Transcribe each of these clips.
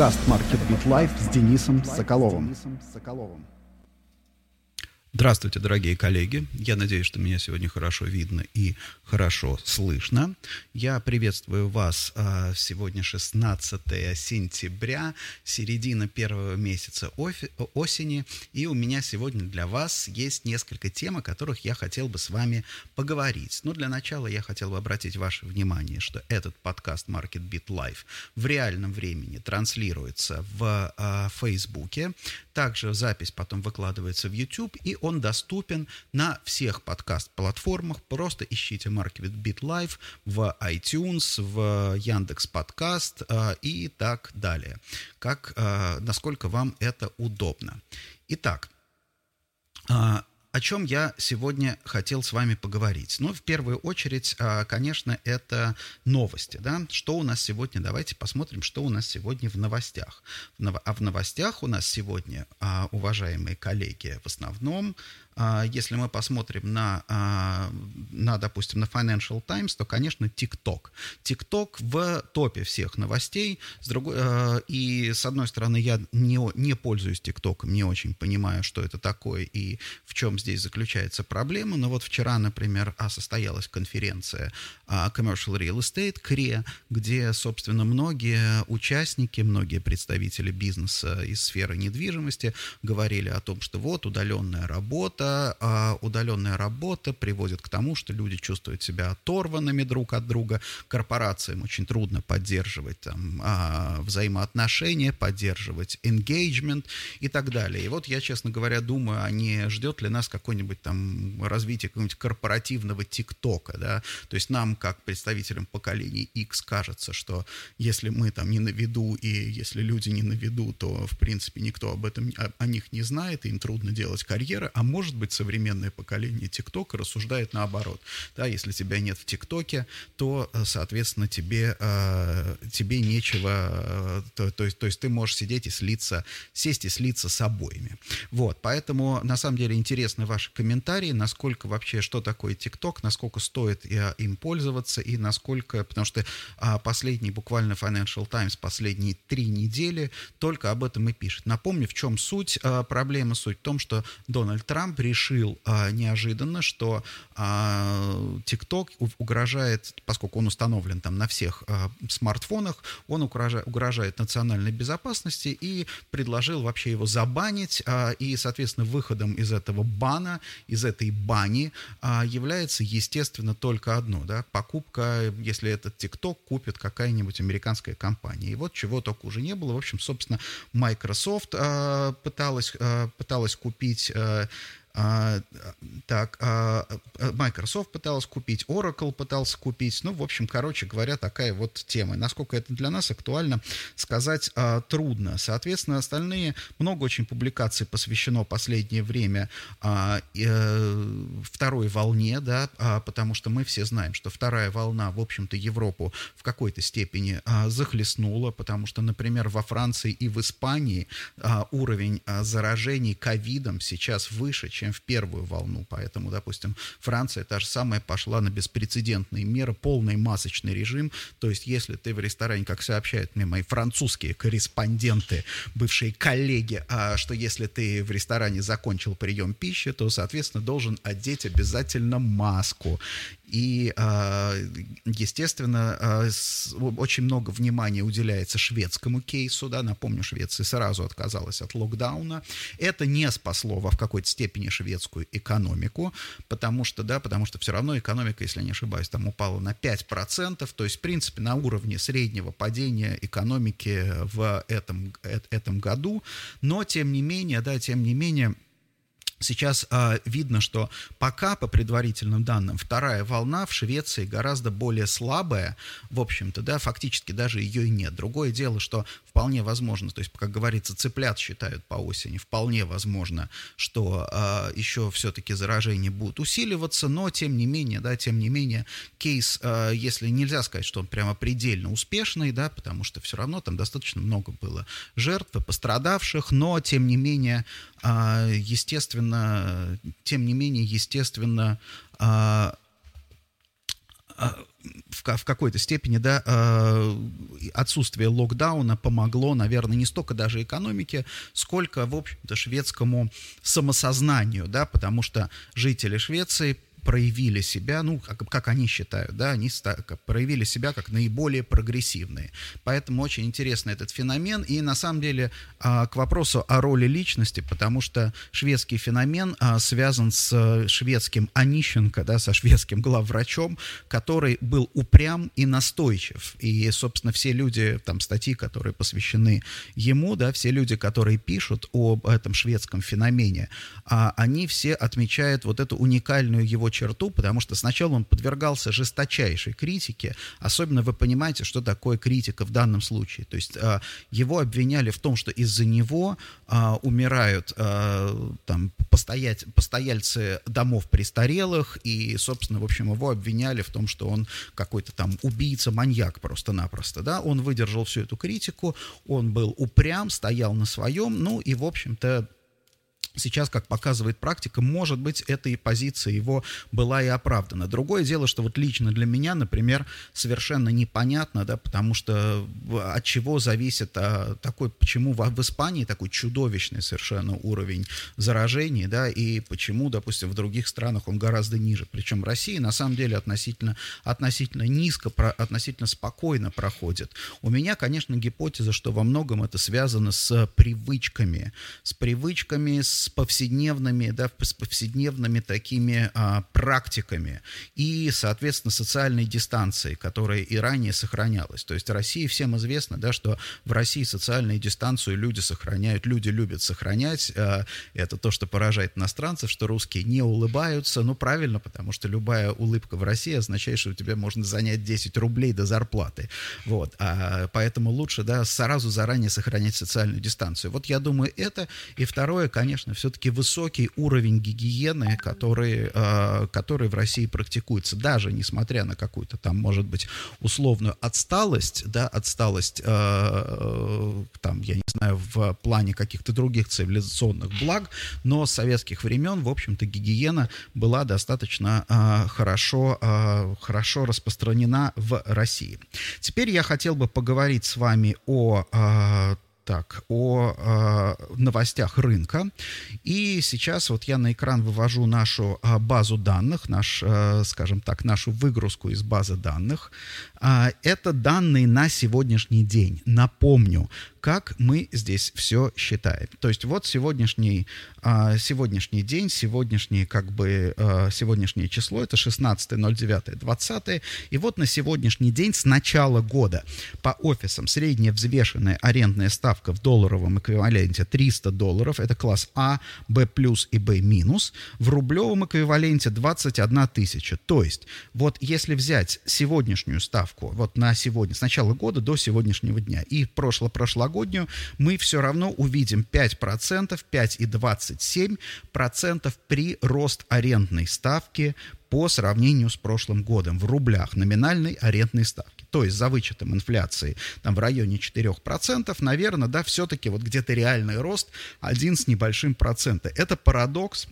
Подкаст Market Beat Live с Денисом Соколовым. Здравствуйте, дорогие коллеги. Я надеюсь, что меня сегодня хорошо видно и хорошо слышно. Я приветствую вас. А, сегодня 16 сентября, середина первого месяца осени. И у меня сегодня для вас есть несколько тем, о которых я хотел бы с вами поговорить. Но для начала я хотел бы обратить ваше внимание, что этот подкаст Market Beat Live в реальном времени транслируется в а, Фейсбуке. Также запись потом выкладывается в YouTube, и он доступен на всех подкаст-платформах. Просто ищите Market Beat Live в iTunes, в Яндекс Подкаст э, и так далее. Как, э, насколько вам это удобно. Итак, э, о чем я сегодня хотел с вами поговорить? Ну, в первую очередь, конечно, это новости, да? Что у нас сегодня? Давайте посмотрим, что у нас сегодня в новостях. А в новостях у нас сегодня, уважаемые коллеги, в основном а, если мы посмотрим на, а, на, допустим, на Financial Times, то, конечно, TikTok. TikTok в топе всех новостей. С другой, а, и, с одной стороны, я не, не пользуюсь TikTok, не очень понимаю, что это такое и в чем здесь заключается проблема. Но вот вчера, например, состоялась конференция Commercial Real Estate, CRE, где, собственно, многие участники, многие представители бизнеса из сферы недвижимости говорили о том, что вот удаленная работа, а, удаленная работа приводит к тому, что люди чувствуют себя оторванными друг от друга, корпорациям очень трудно поддерживать там, а, взаимоотношения, поддерживать engagement и так далее. И вот я, честно говоря, думаю, а не ждет ли нас какое-нибудь там развитие какого-нибудь корпоративного ТикТока, да, то есть нам, как представителям поколений X, кажется, что если мы там не на виду, и если люди не на виду, то, в принципе, никто об этом, о, о них не знает, и им трудно делать карьеры, а может быть, современное поколение ТикТока рассуждает наоборот. Да, если тебя нет в ТикТоке, то, э, соответственно, тебе, э, тебе нечего, э, то, то, есть, то есть ты можешь сидеть и слиться, сесть и слиться с обоими. Вот, поэтому, на самом деле, интересны ваши комментарии, насколько вообще, что такое ТикТок, насколько стоит им пользоваться и насколько, потому что а, последний, буквально Financial Times, последние три недели только об этом и пишет. Напомню, в чем суть проблемы. Суть в том, что Дональд Трамп решил а, неожиданно, что а, TikTok угрожает, поскольку он установлен там на всех а, смартфонах, он угрожает, угрожает национальной безопасности и предложил вообще его забанить. А, и, соответственно, выходом из этого бана, из этой бани а, является, естественно, только одно, да, покупка, если этот TikTok купит какая-нибудь американская компания. И вот чего только уже не было. В общем, собственно, Microsoft а, пыталась, а, пыталась купить а, а, так, а, а, Microsoft пыталась купить, Oracle пытался купить. Ну, в общем, короче говоря, такая вот тема. Насколько это для нас актуально, сказать а, трудно. Соответственно, остальные, много очень публикаций посвящено последнее время а, а, второй волне, да, а, потому что мы все знаем, что вторая волна, в общем-то, Европу в какой-то степени а, захлестнула, потому что, например, во Франции и в Испании а, уровень а, заражений ковидом сейчас выше, чем в первую волну. Поэтому, допустим, Франция та же самая пошла на беспрецедентные меры, полный масочный режим. То есть, если ты в ресторане, как сообщают мне мои французские корреспонденты, бывшие коллеги, а, что если ты в ресторане закончил прием пищи, то, соответственно, должен одеть обязательно маску. И, а, естественно, а, очень много внимания уделяется шведскому кейсу. Да? Напомню, Швеция сразу отказалась от локдауна. Это не спасло в какой-то степени шведскую экономику, потому что, да, потому что все равно экономика, если не ошибаюсь, там упала на 5%, то есть, в принципе, на уровне среднего падения экономики в этом, э, этом году. Но, тем не менее, да, тем не менее, Сейчас э, видно, что пока, по предварительным данным, вторая волна в Швеции гораздо более слабая, в общем-то, да, фактически даже ее и нет. Другое дело, что вполне возможно, то есть, как говорится, цыплят считают по осени, вполне возможно, что э, еще все-таки заражения будут усиливаться, но, тем не менее, да, тем не менее, кейс, э, если нельзя сказать, что он прямо предельно успешный, да, потому что все равно там достаточно много было жертв и пострадавших, но, тем не менее, э, естественно, естественно, тем не менее, естественно, а, а, в, в какой-то степени, да, э, отсутствие локдауна помогло, наверное, не столько даже экономике, сколько, в общем-то, шведскому самосознанию, да, потому что жители Швеции проявили себя, ну, как, как они считают, да, они проявили себя как наиболее прогрессивные. Поэтому очень интересный этот феномен. И на самом деле а, к вопросу о роли личности, потому что шведский феномен а, связан с э, шведским Онищенко, да, со шведским главврачом, который был упрям и настойчив. И, собственно, все люди, там, статьи, которые посвящены ему, да, все люди, которые пишут об этом шведском феномене, а, они все отмечают вот эту уникальную его черту, потому что сначала он подвергался жесточайшей критике, особенно вы понимаете, что такое критика в данном случае. То есть а, его обвиняли в том, что из-за него а, умирают а, там постоять, постояльцы домов престарелых, и, собственно, в общем, его обвиняли в том, что он какой-то там убийца, маньяк просто-напросто, да, он выдержал всю эту критику, он был упрям, стоял на своем, ну и, в общем-то, Сейчас, как показывает практика, может быть, эта и позиция его была и оправдана. Другое дело, что вот лично для меня, например, совершенно непонятно, да, потому что от чего зависит а, такой, почему в, в Испании такой чудовищный совершенно уровень заражений, да, и почему, допустим, в других странах он гораздо ниже. Причем Россия на самом деле относительно, относительно низко, про, относительно спокойно проходит. У меня, конечно, гипотеза, что во многом это связано с привычками, с привычками, с с повседневными, да, с повседневными такими а, практиками и, соответственно, социальной дистанцией, которая и ранее сохранялась. То есть в России всем известно, да, что в России социальную дистанцию люди сохраняют, люди любят сохранять. А, это то, что поражает иностранцев, что русские не улыбаются. Ну, правильно, потому что любая улыбка в России означает, что у тебя можно занять 10 рублей до зарплаты. Вот. А, поэтому лучше, да, сразу заранее сохранять социальную дистанцию. Вот я думаю, это. И второе, конечно, все-таки высокий уровень гигиены, который, э, который в России практикуется, даже несмотря на какую-то там, может быть, условную отсталость, да, отсталость, э, там, я не знаю, в плане каких-то других цивилизационных благ, но с советских времен, в общем-то, гигиена была достаточно э, хорошо, э, хорошо распространена в России. Теперь я хотел бы поговорить с вами о э, так, о э, новостях рынка. И сейчас вот я на экран вывожу нашу э, базу данных, наш, э, скажем так, нашу выгрузку из базы данных. Э, это данные на сегодняшний день. Напомню, как мы здесь все считаем. То есть вот сегодняшний, а, сегодняшний день, сегодняшний, как бы, а, сегодняшнее число, это 16.09.20, и вот на сегодняшний день с начала года по офисам средняя взвешенная арендная ставка в долларовом эквиваленте 300 долларов, это класс А, Б плюс и Б минус, в рублевом эквиваленте 21 тысяча. То есть вот если взять сегодняшнюю ставку, вот на сегодня, с начала года до сегодняшнего дня, и прошло-прошлогоднюю, прошлогоднюю, мы все равно увидим 5%, 5,27% при рост арендной ставки по сравнению с прошлым годом в рублях номинальной арендной ставки. То есть за вычетом инфляции там в районе 4%, наверное, да, все-таки вот где-то реальный рост один с небольшим процента. Это парадокс,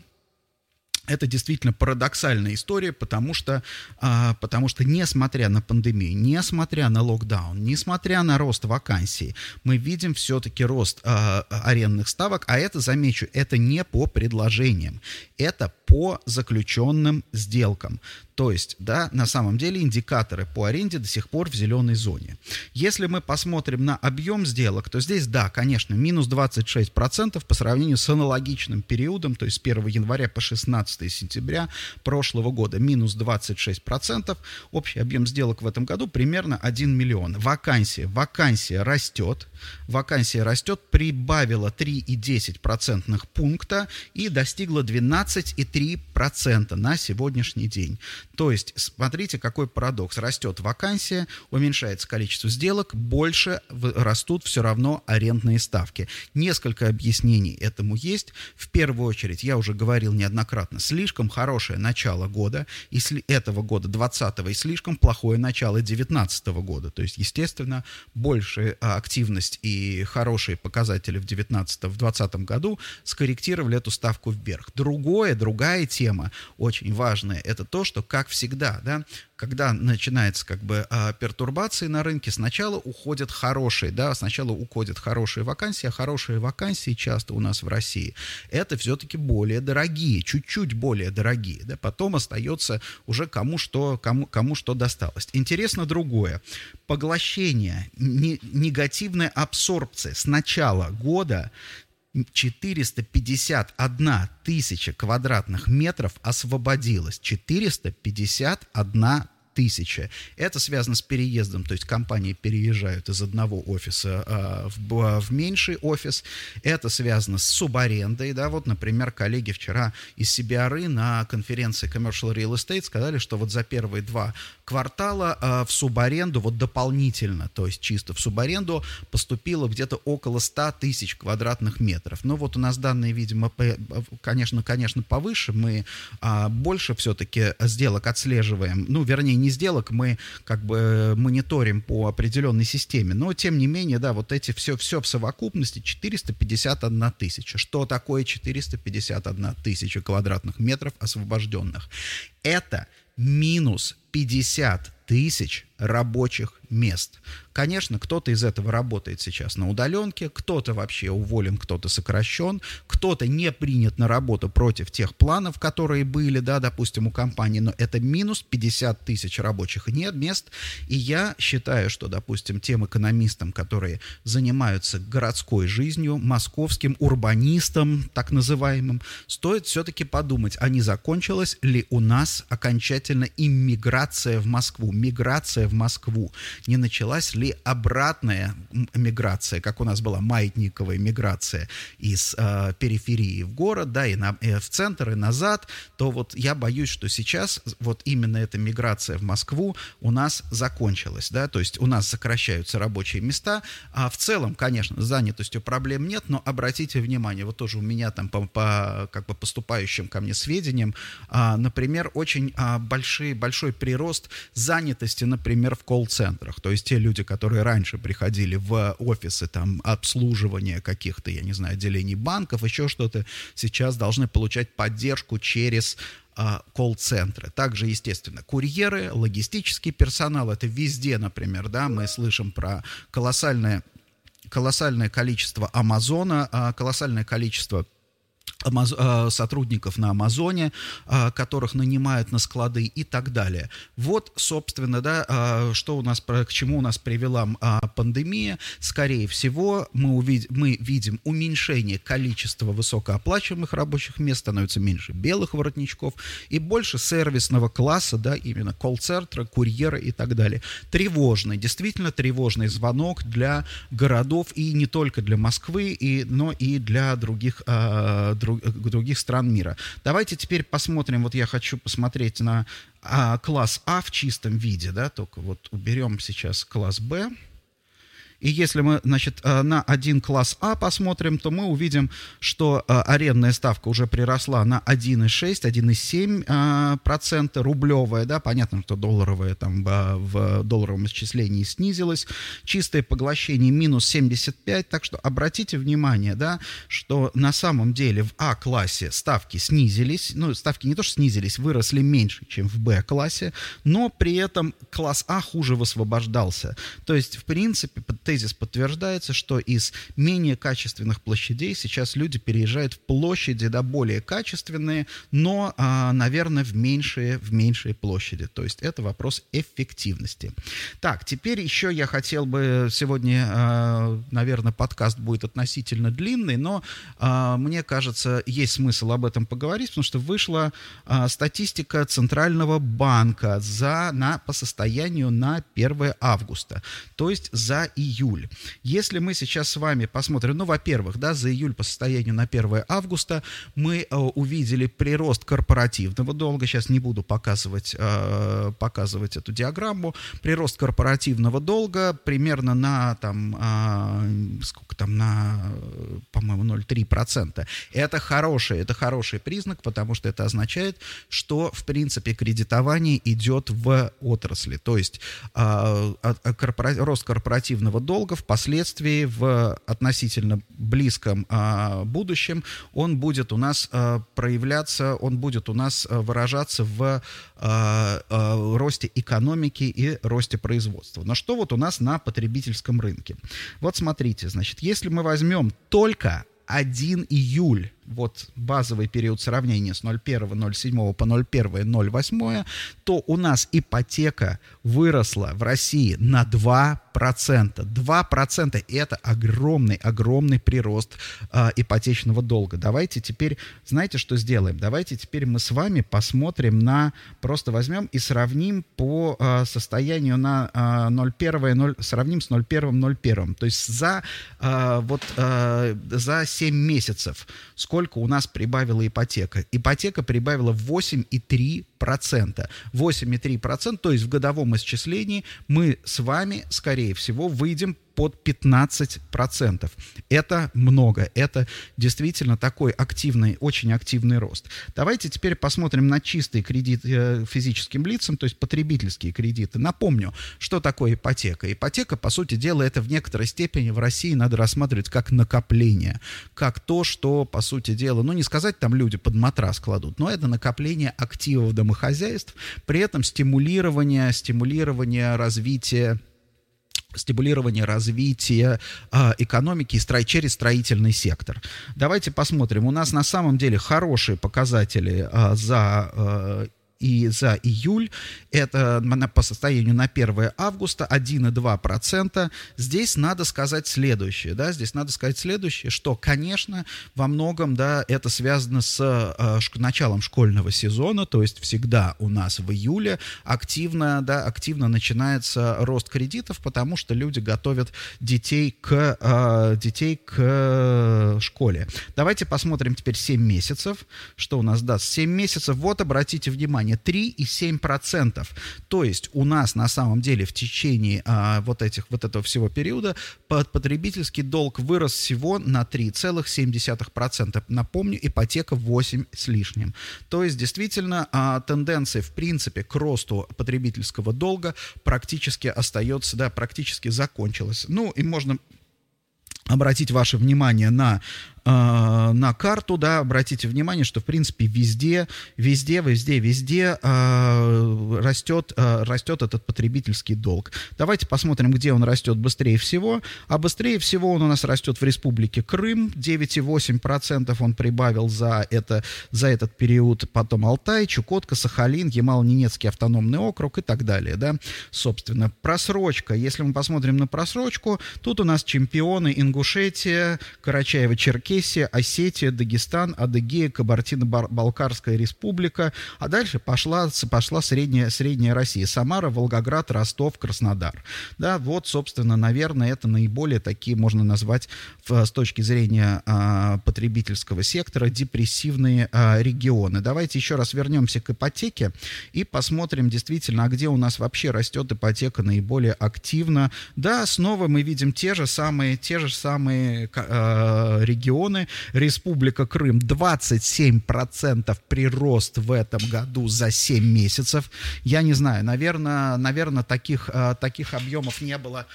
это действительно парадоксальная история, потому что, а, потому что несмотря на пандемию, несмотря на локдаун, несмотря на рост вакансий, мы видим все-таки рост а, арендных ставок, а это, замечу, это не по предложениям, это по заключенным сделкам. То есть, да, на самом деле индикаторы по аренде до сих пор в зеленой зоне. Если мы посмотрим на объем сделок, то здесь, да, конечно, минус 26% по сравнению с аналогичным периодом, то есть с 1 января по 16 сентября прошлого года, минус 26%. Общий объем сделок в этом году примерно 1 миллион. Вакансия, вакансия растет, вакансия растет, прибавила 3,10% пункта и достигла 12,3% на сегодняшний день. То есть, смотрите, какой парадокс. Растет вакансия, уменьшается количество сделок, больше растут все равно арендные ставки. Несколько объяснений этому есть. В первую очередь, я уже говорил неоднократно, слишком хорошее начало года, и этого года, 20 и слишком плохое начало 19 года. То есть, естественно, большая активность и хорошие показатели в 19 в 20 году скорректировали эту ставку вверх. Другое, другая тема, очень важная, это то, что как как всегда, да, когда начинается как бы а, пертурбации на рынке, сначала уходят хорошие, да, сначала уходят хорошие вакансии, а хорошие вакансии часто у нас в России это все-таки более дорогие, чуть-чуть более дорогие, да, потом остается уже кому что, кому, кому что досталось. Интересно другое. Поглощение, не, негативная абсорбция с начала года 451 тысяча квадратных метров освободилось. 451 тысяча. Это связано с переездом, то есть компании переезжают из одного офиса а, в, в меньший офис. Это связано с субарендой, да, вот, например, коллеги вчера из CBRE на конференции Commercial Real Estate сказали, что вот за первые два квартала а, в субаренду, вот дополнительно, то есть чисто в субаренду поступило где-то около 100 тысяч квадратных метров. Но вот у нас данные, видимо, конечно, конечно, повыше, мы а, больше все-таки сделок отслеживаем, ну, вернее, не сделок мы как бы мониторим по определенной системе, но тем не менее, да, вот эти все, все в совокупности 451 тысяча. Что такое 451 тысяча квадратных метров освобожденных? Это минус 50 тысяч рабочих мест. Конечно, кто-то из этого работает сейчас на удаленке, кто-то вообще уволен, кто-то сокращен, кто-то не принят на работу против тех планов, которые были, да, допустим, у компании, но это минус 50 тысяч рабочих нет мест, и я считаю, что, допустим, тем экономистам, которые занимаются городской жизнью, московским урбанистам, так называемым, стоит все-таки подумать, а не закончилась ли у нас окончательно иммиграция в Москву, миграция в Москву, не началась ли обратная миграция, как у нас была маятниковая миграция из э, периферии в город, да, и, на, и в центр, и назад, то вот я боюсь, что сейчас вот именно эта миграция в Москву у нас закончилась, да, то есть у нас сокращаются рабочие места, а в целом, конечно, с занятостью проблем нет, но обратите внимание, вот тоже у меня там по, по как бы поступающим ко мне сведениям, а, например, очень а, большие, большой прирост занятости, например, в колл-центрах. То есть те люди, которые раньше приходили в офисы там обслуживания каких-то, я не знаю, отделений банков, еще что-то, сейчас должны получать поддержку через а, колл-центры. Также, естественно, курьеры, логистический персонал, это везде, например, да, мы слышим про колоссальное колоссальное количество Амазона, а, колоссальное количество сотрудников на Амазоне, э, которых нанимают на склады и так далее. Вот, собственно, да, э, что у нас, к чему у нас привела пандемия. Скорее всего, мы, увидим, мы видим уменьшение количества высокооплачиваемых рабочих мест, становится меньше белых воротничков и больше сервисного класса, да, именно колл-центра, курьера и так далее. Тревожный, действительно тревожный звонок для городов и не только для Москвы, и, но и для других, других друг, других стран мира. Давайте теперь посмотрим, вот я хочу посмотреть на а, класс А в чистом виде, да, только вот уберем сейчас класс Б. И если мы, значит, э, на один класс А посмотрим, то мы увидим, что э, арендная ставка уже приросла на 1,6, 1,7 процента рублевая, да, понятно, что долларовая там в долларовом исчислении снизилась, чистое поглощение минус 75, так что обратите внимание, да, что на самом деле в А-классе ставки снизились, ну, ставки не то что снизились, выросли меньше, чем в Б-классе, но при этом класс А хуже высвобождался. То есть, в принципе, тезис подтверждается, что из менее качественных площадей сейчас люди переезжают в площади, да, более качественные, но, а, наверное, в меньшие, в меньшие площади. То есть это вопрос эффективности. Так, теперь еще я хотел бы сегодня, а, наверное, подкаст будет относительно длинный, но а, мне кажется, есть смысл об этом поговорить, потому что вышла статистика Центрального банка за, на, по состоянию на 1 августа, то есть за июль июль. Если мы сейчас с вами посмотрим, ну, во-первых, да, за июль по состоянию на 1 августа мы э, увидели прирост корпоративного долга. Сейчас не буду показывать, э, показывать эту диаграмму. Прирост корпоративного долга примерно на там, э, сколько там, на, по-моему, 0,3%. Это хороший, это хороший признак, потому что это означает, что, в принципе, кредитование идет в отрасли. То есть э, корпора... рост корпоративного долга впоследствии в относительно близком а, будущем он будет у нас а, проявляться, он будет у нас а, выражаться в а, а, росте экономики и росте производства. Но что вот у нас на потребительском рынке? Вот смотрите, значит, если мы возьмем только 1 июль вот базовый период сравнения с 01.07 по 01.08, то у нас ипотека выросла в России на 2%. 2% это огромный, огромный прирост э, ипотечного долга. Давайте теперь, знаете, что сделаем? Давайте теперь мы с вами посмотрим на, просто возьмем и сравним по э, состоянию на э, 01, 0, сравним с 01.01. То есть за, э, вот, э, за 7 месяцев сколько сколько у нас прибавила ипотека. Ипотека прибавила 8,3%. 8,3%, то есть в годовом исчислении мы с вами, скорее всего, выйдем под 15%. Это много, это действительно такой активный, очень активный рост. Давайте теперь посмотрим на чистые кредиты э, физическим лицам, то есть потребительские кредиты. Напомню, что такое ипотека. Ипотека, по сути дела, это в некоторой степени в России надо рассматривать как накопление, как то, что, по сути дела, ну не сказать там люди под матрас кладут, но это накопление активов домохозяйств, при этом стимулирование, стимулирование развития стимулирование развития э, экономики строй, через строительный сектор. Давайте посмотрим. У нас на самом деле хорошие показатели э, за э, и за июль, это по состоянию на 1 августа 1,2%. Здесь надо сказать следующее, да, здесь надо сказать следующее, что, конечно, во многом, да, это связано с э, началом школьного сезона, то есть всегда у нас в июле активно, да, активно начинается рост кредитов, потому что люди готовят детей к, э, детей к школе. Давайте посмотрим теперь 7 месяцев, что у нас даст 7 месяцев. Вот, обратите внимание, внимание, 3,7%. То есть у нас на самом деле в течение а, вот, этих, вот этого всего периода потребительский долг вырос всего на 3,7%. Напомню, ипотека 8 с лишним. То есть действительно а, тенденция в принципе к росту потребительского долга практически остается, да, практически закончилась. Ну и можно обратить ваше внимание на э, на карту, да, обратите внимание, что, в принципе, везде, везде, везде, везде э, растет, э, растет этот потребительский долг. Давайте посмотрим, где он растет быстрее всего. А быстрее всего он у нас растет в Республике Крым, 9,8% он прибавил за, это, за этот период, потом Алтай, Чукотка, Сахалин, Ямало-Ненецкий автономный округ и так далее, да, собственно. Просрочка, если мы посмотрим на просрочку, тут у нас чемпионы Ингушетия, Карачаево-Черкесия, Черкесия, Осетия, Дагестан, Адыгея, Кабардино-Балкарская республика, а дальше пошла, пошла средняя, средняя Россия, Самара, Волгоград, Ростов, Краснодар. Да, вот, собственно, наверное, это наиболее такие, можно назвать с точки зрения а, потребительского сектора, депрессивные а, регионы. Давайте еще раз вернемся к ипотеке и посмотрим действительно, а где у нас вообще растет ипотека наиболее активно. Да, снова мы видим те же самые, те же самые а, регионы, регионы. Республика Крым 27% прирост в этом году за 7 месяцев. Я не знаю, наверное, наверное таких, э, таких объемов не было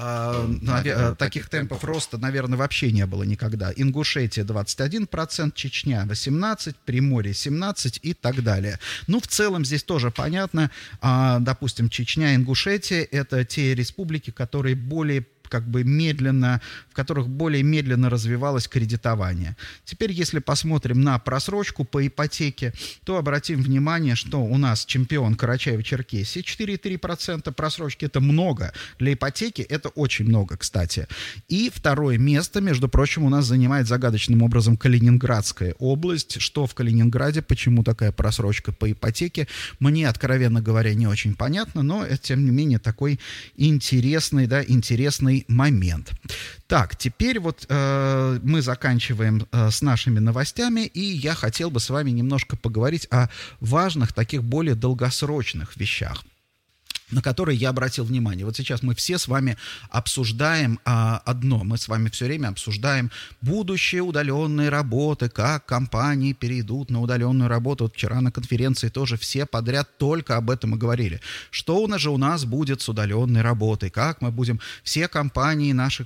Uh, таких темпов роста, наверное, вообще не было никогда. Ингушетия 21%, Чечня 18%, Приморье 17% и так далее. Ну, в целом здесь тоже понятно. Uh, допустим, Чечня, Ингушетия — это те республики, которые более как бы медленно, в которых более медленно развивалось кредитование. Теперь, если посмотрим на просрочку по ипотеке, то обратим внимание, что у нас чемпион Карачаево-Черкесии 4,3% просрочки. Это много. Для ипотеки это очень много, кстати. И второе место, между прочим, у нас занимает загадочным образом Калининградская область. Что в Калининграде, почему такая просрочка по ипотеке, мне, откровенно говоря, не очень понятно, но это, тем не менее, такой интересный, да, интересный момент. Так, теперь вот э, мы заканчиваем э, с нашими новостями, и я хотел бы с вами немножко поговорить о важных, таких более долгосрочных вещах. На которые я обратил внимание. Вот сейчас мы все с вами обсуждаем а, одно. Мы с вами все время обсуждаем будущее удаленной работы, как компании перейдут на удаленную работу. Вот вчера на конференции тоже все подряд только об этом и говорили. Что у нас же у нас будет с удаленной работой? Как мы будем... Все компании, наши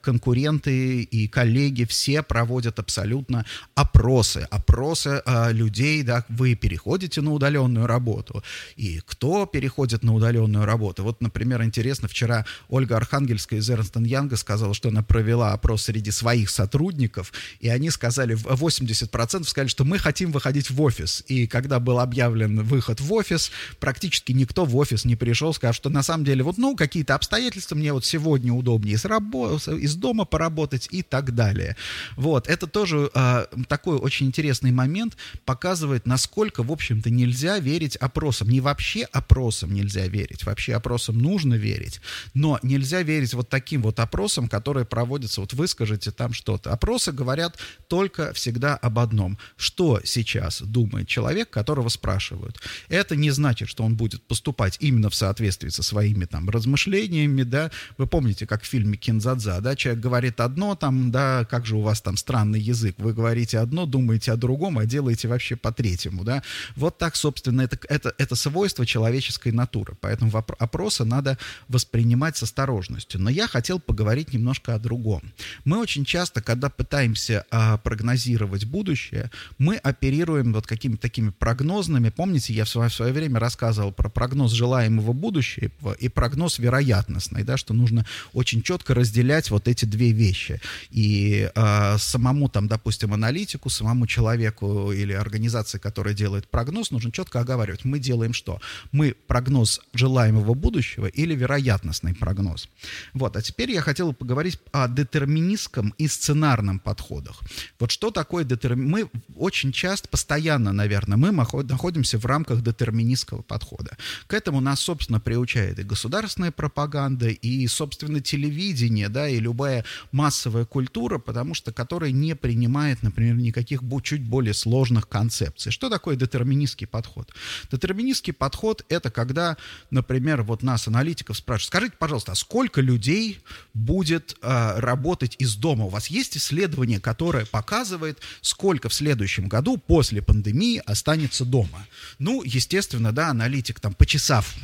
конкуренты и коллеги, все проводят абсолютно опросы. Опросы а, людей, да, вы переходите на удаленную работу. И кто переходит на удаленную работу. Вот, например, интересно, вчера Ольга Архангельская из Эрнстон Янга сказала, что она провела опрос среди своих сотрудников, и они сказали, 80% сказали, что мы хотим выходить в офис. И когда был объявлен выход в офис, практически никто в офис не пришел, сказав, что на самом деле вот, ну, какие-то обстоятельства, мне вот сегодня удобнее из, рабо- из дома поработать и так далее. Вот, это тоже э, такой очень интересный момент, показывает, насколько, в общем-то, нельзя верить опросам. Не вообще опросам нельзя нельзя верить. Вообще опросам нужно верить, но нельзя верить вот таким вот опросам, которые проводятся, вот выскажите там что-то. Опросы говорят только всегда об одном. Что сейчас думает человек, которого спрашивают? Это не значит, что он будет поступать именно в соответствии со своими там размышлениями, да. Вы помните, как в фильме Кинзадза, да, человек говорит одно там, да, как же у вас там странный язык, вы говорите одно, думаете о другом, а делаете вообще по третьему, да. Вот так, собственно, это, это, это свойство человеческой натуры культуры. Поэтому опросы надо воспринимать с осторожностью. Но я хотел поговорить немножко о другом. Мы очень часто, когда пытаемся а, прогнозировать будущее, мы оперируем вот какими-то такими прогнозными. Помните, я в свое, в свое время рассказывал про прогноз желаемого будущего и прогноз вероятностный, да, что нужно очень четко разделять вот эти две вещи. И а, самому там, допустим, аналитику, самому человеку или организации, которая делает прогноз, нужно четко оговаривать. Мы делаем что? Мы прогноз желаемого будущего или вероятностный прогноз. Вот, а теперь я хотел поговорить о детерминистском и сценарном подходах. Вот что такое детерминизм? Мы очень часто, постоянно, наверное, мы находимся в рамках детерминистского подхода. К этому нас, собственно, приучает и государственная пропаганда, и, собственно, телевидение, да, и любая массовая культура, потому что которая не принимает, например, никаких чуть более сложных концепций. Что такое детерминистский подход? Детерминистский подход — это когда например, вот нас, аналитиков, спрашивают, скажите, пожалуйста, а сколько людей будет э, работать из дома? У вас есть исследование, которое показывает, сколько в следующем году после пандемии останется дома? Ну, естественно, да, аналитик там, почесав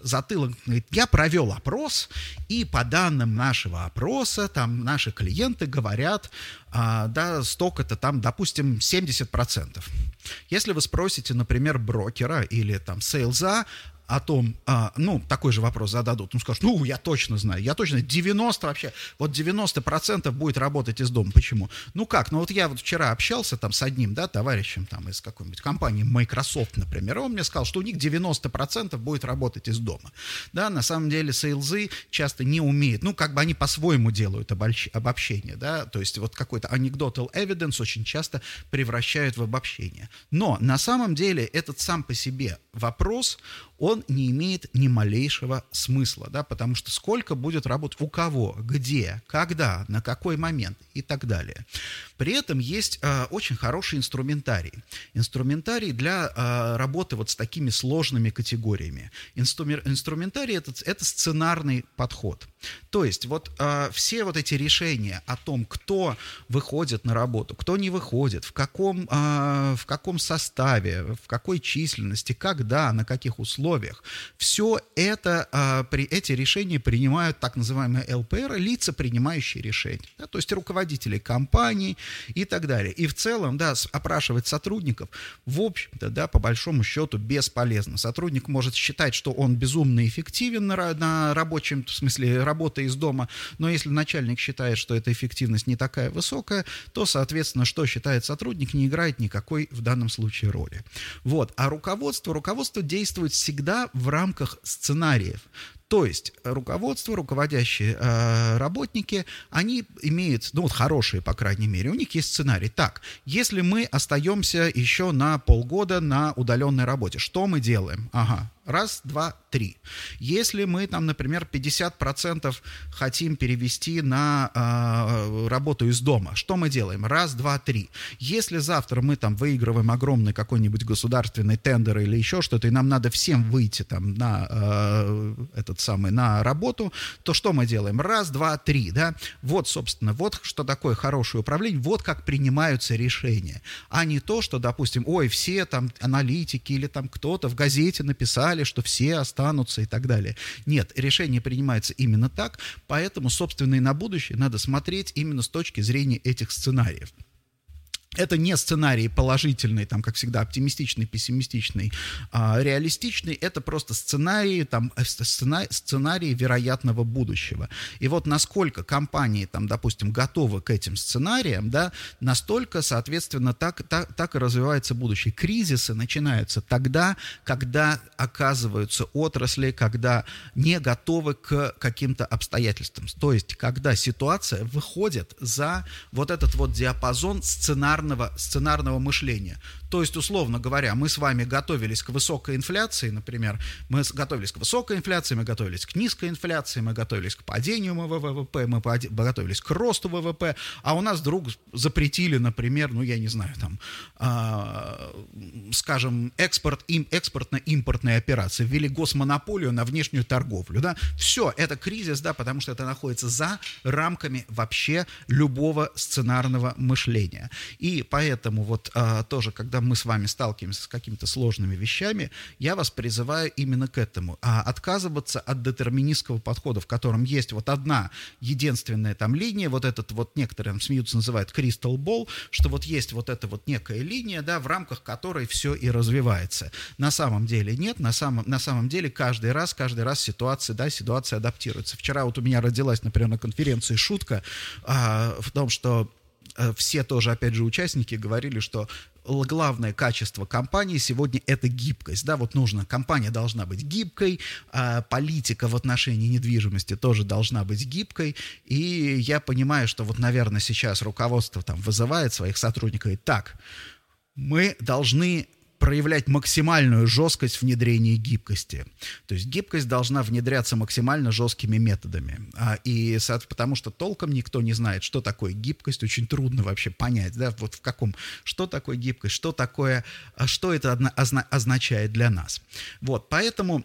затылок, говорит, я провел опрос, и по данным нашего опроса, там наши клиенты говорят, а, да, столько-то там, допустим, 70%. Если вы спросите, например, брокера или там сейлза, о том, а, ну, такой же вопрос зададут, ну, скажут, ну, я точно знаю, я точно, 90 вообще, вот 90% будет работать из дома. Почему? Ну, как? Ну, вот я вот вчера общался там с одним, да, товарищем там из какой-нибудь компании Microsoft, например, он мне сказал, что у них 90% будет работать из дома. Да, на самом деле сейлзы часто не умеют, ну, как бы они по-своему делают обобщение, да, то есть вот какой-то anecdotal evidence очень часто превращают в обобщение. Но на самом деле этот сам по себе вопрос, он не имеет ни малейшего смысла, да, потому что сколько будет работать у кого, где, когда, на какой момент и так далее. При этом есть э, очень хороший инструментарий. Инструментарий для э, работы вот с такими сложными категориями. Инструмер, инструментарий это, это сценарный подход. То есть вот э, все вот эти решения о том, кто выходит на работу, кто не выходит, в каком, э, в каком составе, в какой численности, когда, на каких условиях, все это, э, при, эти решения принимают так называемые ЛПР, лица, принимающие решения. Да, то есть руководители компаний, и так далее. И в целом, да, опрашивать сотрудников, в общем-то, да, по большому счету бесполезно. Сотрудник может считать, что он безумно эффективен на, на рабочем, в смысле, работа из дома, но если начальник считает, что эта эффективность не такая высокая, то, соответственно, что считает сотрудник, не играет никакой в данном случае роли. Вот. А руководство, руководство действует всегда в рамках сценариев. То есть руководство, руководящие э, работники, они имеют, ну вот хорошие, по крайней мере, у них есть сценарий. Так, если мы остаемся еще на полгода на удаленной работе, что мы делаем? Ага, Раз, два, три. Если мы там, например, 50% хотим перевести на э, работу из дома, что мы делаем? Раз, два, три. Если завтра мы там выигрываем огромный какой-нибудь государственный тендер или еще что-то, и нам надо всем выйти там на э, этот самый, на работу, то что мы делаем? Раз, два, три, да? Вот, собственно, вот что такое хорошее управление, вот как принимаются решения, а не то, что, допустим, ой, все там аналитики или там кто-то в газете написали, что все останутся и так далее. Нет, решение принимается именно так, поэтому, собственно, и на будущее надо смотреть именно с точки зрения этих сценариев. Это не сценарий положительный, там, как всегда, оптимистичный, пессимистичный, а реалистичный. Это просто сценарии, там, э, сценарий, сценарии вероятного будущего. И вот насколько компании, там, допустим, готовы к этим сценариям, да, настолько, соответственно, так, так, так и развивается будущее. Кризисы начинаются тогда, когда оказываются отрасли, когда не готовы к каким-то обстоятельствам. То есть, когда ситуация выходит за вот этот вот диапазон сценария сценарного, сценарного мышления. То есть, условно говоря, мы с вами готовились к высокой инфляции, например, мы готовились к высокой инфляции, мы готовились к низкой инфляции, мы готовились к падению ВВП, мы готовились к росту ВВП, а у нас вдруг запретили, например, ну, я не знаю, там, э, скажем, экспорт, им, экспортно-импортные операции, ввели госмонополию на внешнюю торговлю, да, все, это кризис, да, потому что это находится за рамками вообще любого сценарного мышления. И поэтому вот э, тоже, когда мы с вами сталкиваемся с какими-то сложными вещами, я вас призываю именно к этому. А отказываться от детерминистского подхода, в котором есть вот одна единственная там линия, вот этот вот некоторые смеются, называют crystal ball, что вот есть вот эта вот некая линия, да, в рамках которой все и развивается. На самом деле нет, на самом, на самом деле каждый раз, каждый раз ситуация, да, ситуация адаптируется. Вчера вот у меня родилась, например, на конференции шутка а, в том, что все тоже, опять же, участники говорили, что главное качество компании сегодня это гибкость. Да, вот нужно, компания должна быть гибкой, а политика в отношении недвижимости тоже должна быть гибкой. И я понимаю, что вот, наверное, сейчас руководство там вызывает своих сотрудников и так, мы должны проявлять максимальную жесткость в внедрении гибкости. То есть гибкость должна внедряться максимально жесткими методами. А, и потому что толком никто не знает, что такое гибкость, очень трудно вообще понять, да, вот в каком, что такое гибкость, что такое, а что это означает для нас. Вот, поэтому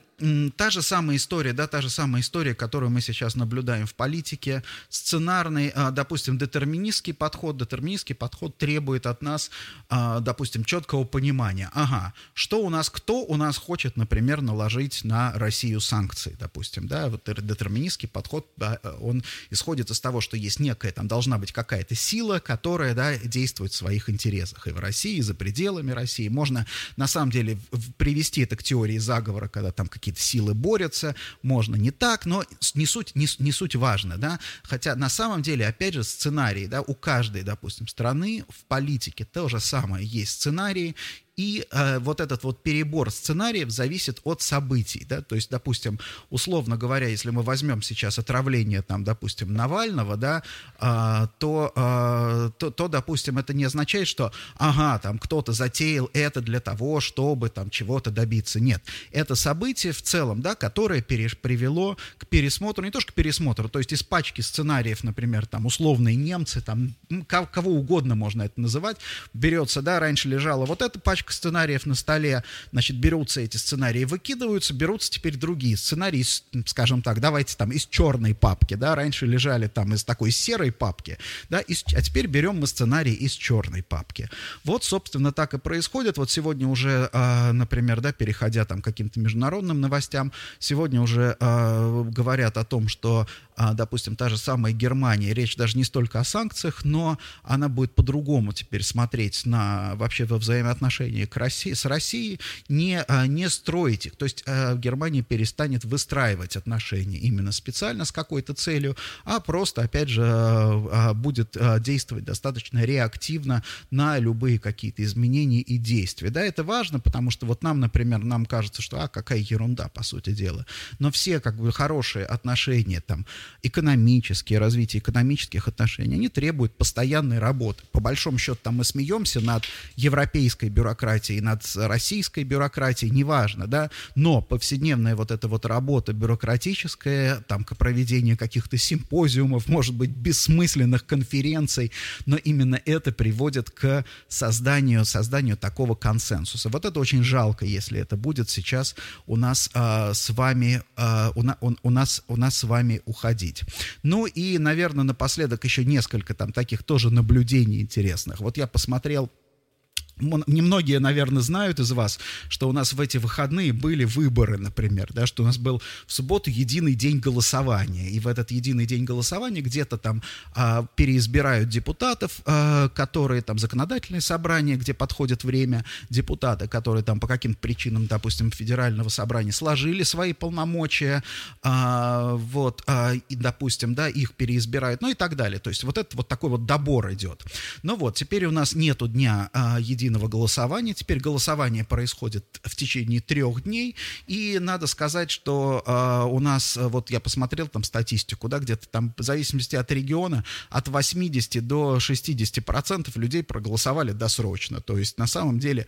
та же самая история, да, та же самая история, которую мы сейчас наблюдаем в политике, сценарный, а, допустим, детерминистский подход, детерминистский подход требует от нас, а, допустим, четкого понимания, ага, что у нас, кто у нас хочет, например, наложить на Россию санкции, допустим, да, вот детерминистский подход, да, он исходит из того, что есть некая, там должна быть какая-то сила, которая, да, действует в своих интересах и в России, и за пределами России. Можно, на самом деле, привести это к теории заговора, когда там какие-то силы борются, можно не так, но не суть, не, не суть важно, да, хотя на самом деле, опять же, сценарий, да, у каждой, допустим, страны в политике то же самое есть сценарии, и э, вот этот вот перебор сценариев зависит от событий, да, то есть, допустим, условно говоря, если мы возьмем сейчас отравление, там, допустим, Навального, да, э, то, э, то, то, допустим, это не означает, что, ага, там, кто-то затеял это для того, чтобы там чего-то добиться, нет, это событие в целом, да, которое переш, привело к пересмотру, не то что к пересмотру, то есть из пачки сценариев, например, там, условные немцы, там, кого угодно можно это называть, берется, да, раньше лежала вот эта пачка пачка сценариев на столе, значит, берутся эти сценарии, выкидываются, берутся теперь другие сценарии, скажем так, давайте там из черной папки, да, раньше лежали там из такой серой папки, да, из, а теперь берем мы сценарий из черной папки. Вот, собственно, так и происходит. Вот сегодня уже, э, например, да, переходя там к каким-то международным новостям, сегодня уже э, говорят о том, что а, допустим, та же самая Германия, речь даже не столько о санкциях, но она будет по-другому теперь смотреть на вообще во взаимоотношения к России, с Россией, не, а, не строить их. То есть а, Германия перестанет выстраивать отношения именно специально с какой-то целью, а просто, опять же, будет действовать достаточно реактивно на любые какие-то изменения и действия. Да, это важно, потому что вот нам, например, нам кажется, что, а, какая ерунда, по сути дела. Но все как бы хорошие отношения там экономические, развитие экономических отношений, они требуют постоянной работы. По большому счету, там мы смеемся над европейской бюрократией, бюрократией, над российской бюрократией, неважно, да, но повседневная вот эта вот работа бюрократическая, там, к проведению каких-то симпозиумов, может быть, бессмысленных конференций, но именно это приводит к созданию, созданию такого консенсуса. Вот это очень жалко, если это будет сейчас у нас э, с вами, э, у, на, у, у, нас, у нас с вами уходить. Ну и, наверное, напоследок еще несколько там таких тоже наблюдений интересных. Вот я посмотрел Немногие, наверное, знают из вас, что у нас в эти выходные были выборы, например, да, что у нас был в субботу единый день голосования, и в этот единый день голосования где-то там а, переизбирают депутатов, а, которые там законодательные собрания, где подходит время, депутаты, которые там по каким-то причинам, допустим, федерального собрания сложили свои полномочия, а, вот, а, и, допустим, да, их переизбирают, ну и так далее. То есть вот это вот такой вот добор идет. Ну вот, теперь у нас нету дня а, единого единого голосования. Теперь голосование происходит в течение трех дней, и надо сказать, что э, у нас, вот я посмотрел там статистику, да, где-то там в зависимости от региона от 80 до 60 процентов людей проголосовали досрочно. То есть на самом деле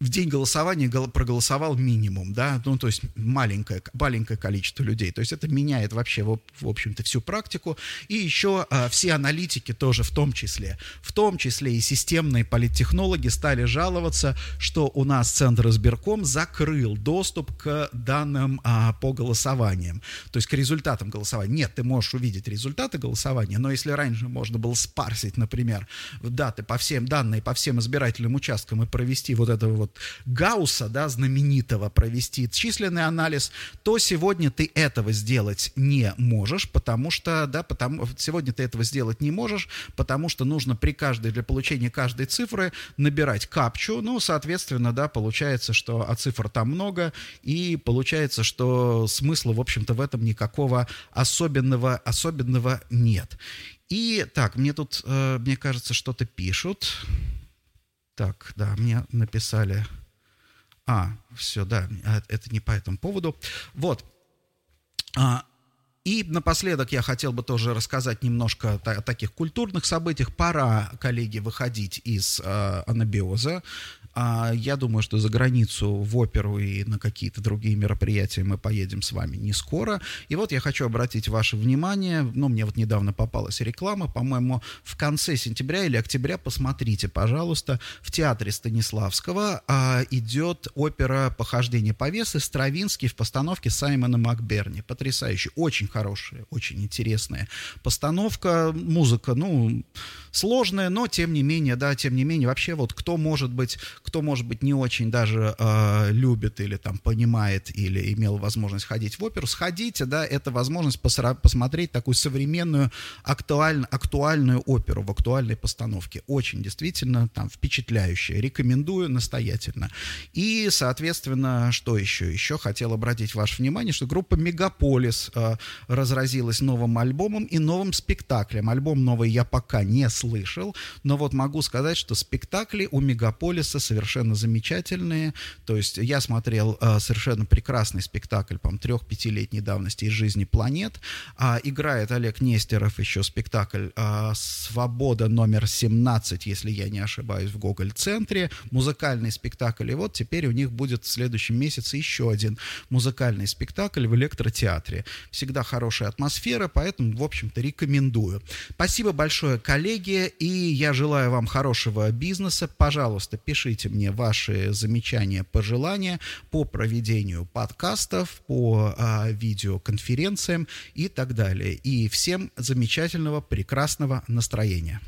в день голосования проголосовал минимум, да, ну, то есть маленькое, маленькое количество людей. То есть это меняет вообще, в, в общем-то, всю практику. И еще а, все аналитики тоже в том числе, в том числе и системные политтехнологи стали жаловаться, что у нас Центр избирком закрыл доступ к данным а, по голосованиям, то есть к результатам голосования. Нет, ты можешь увидеть результаты голосования, но если раньше можно было спарсить, например, даты по всем, данные по всем избирательным участкам и провести вот это вот вот Гаусса, да, знаменитого, провести численный анализ, то сегодня ты этого сделать не можешь, потому что, да, потому, сегодня ты этого сделать не можешь, потому что нужно при каждой, для получения каждой цифры набирать капчу, ну, соответственно, да, получается, что а цифр там много, и получается, что смысла, в общем-то, в этом никакого особенного, особенного нет. И так, мне тут, э, мне кажется, что-то пишут. Так, да, мне написали... А, все, да, а, это не по этому поводу. Вот. А, и напоследок я хотел бы тоже рассказать немножко о таких культурных событиях. Пора, коллеги, выходить из э, анабиоза. А я думаю, что за границу в оперу и на какие-то другие мероприятия мы поедем с вами не скоро. И вот я хочу обратить ваше внимание, ну, мне вот недавно попалась реклама, по-моему, в конце сентября или октября, посмотрите, пожалуйста, в театре Станиславского а, идет опера «Похождение повесы» Стравинский в постановке Саймона Макберни. Потрясающе, очень хорошая, очень интересная постановка, музыка, ну, сложная, но тем не менее, да, тем не менее, вообще вот кто может быть, кто, может быть, не очень даже э, любит или там понимает или имел возможность ходить в оперу, сходите, да, это возможность посра- посмотреть такую современную, актуаль- актуальную оперу в актуальной постановке. Очень действительно там впечатляющая. Рекомендую настоятельно. И, соответственно, что еще? Еще хотел обратить ваше внимание, что группа Мегаполис э, разразилась новым альбомом и новым спектаклем. Альбом новый я пока не слышал, но вот могу сказать, что спектакли у Мегаполиса совершенно замечательные. То есть я смотрел э, совершенно прекрасный спектакль, по-моему, трех-пятилетней давности из жизни планет. А, играет Олег Нестеров еще спектакль э, «Свобода номер 17», если я не ошибаюсь, в Гоголь-центре. Музыкальный спектакль. И вот теперь у них будет в следующем месяце еще один музыкальный спектакль в электротеатре. Всегда хорошая атмосфера, поэтому, в общем-то, рекомендую. Спасибо большое, коллеги, и я желаю вам хорошего бизнеса. Пожалуйста, пишите мне ваши замечания, пожелания по проведению подкастов, по а, видеоконференциям и так далее. И всем замечательного, прекрасного настроения.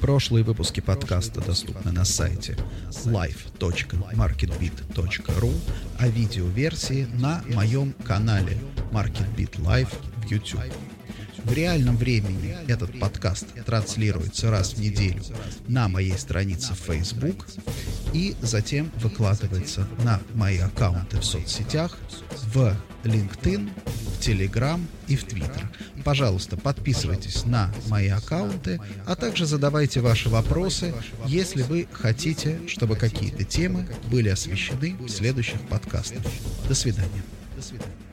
Прошлые выпуски подкаста доступны на сайте live.marketbit.ru, а видеоверсии на моем канале MarketBit Live в YouTube. В реальном времени этот подкаст транслируется раз в неделю на моей странице в Facebook и затем выкладывается на мои аккаунты в соцсетях, в LinkedIn, в Telegram и в Twitter. Пожалуйста, подписывайтесь на мои аккаунты, а также задавайте ваши вопросы, если вы хотите, чтобы какие-то темы были освещены в следующих подкастах. До свидания. До свидания.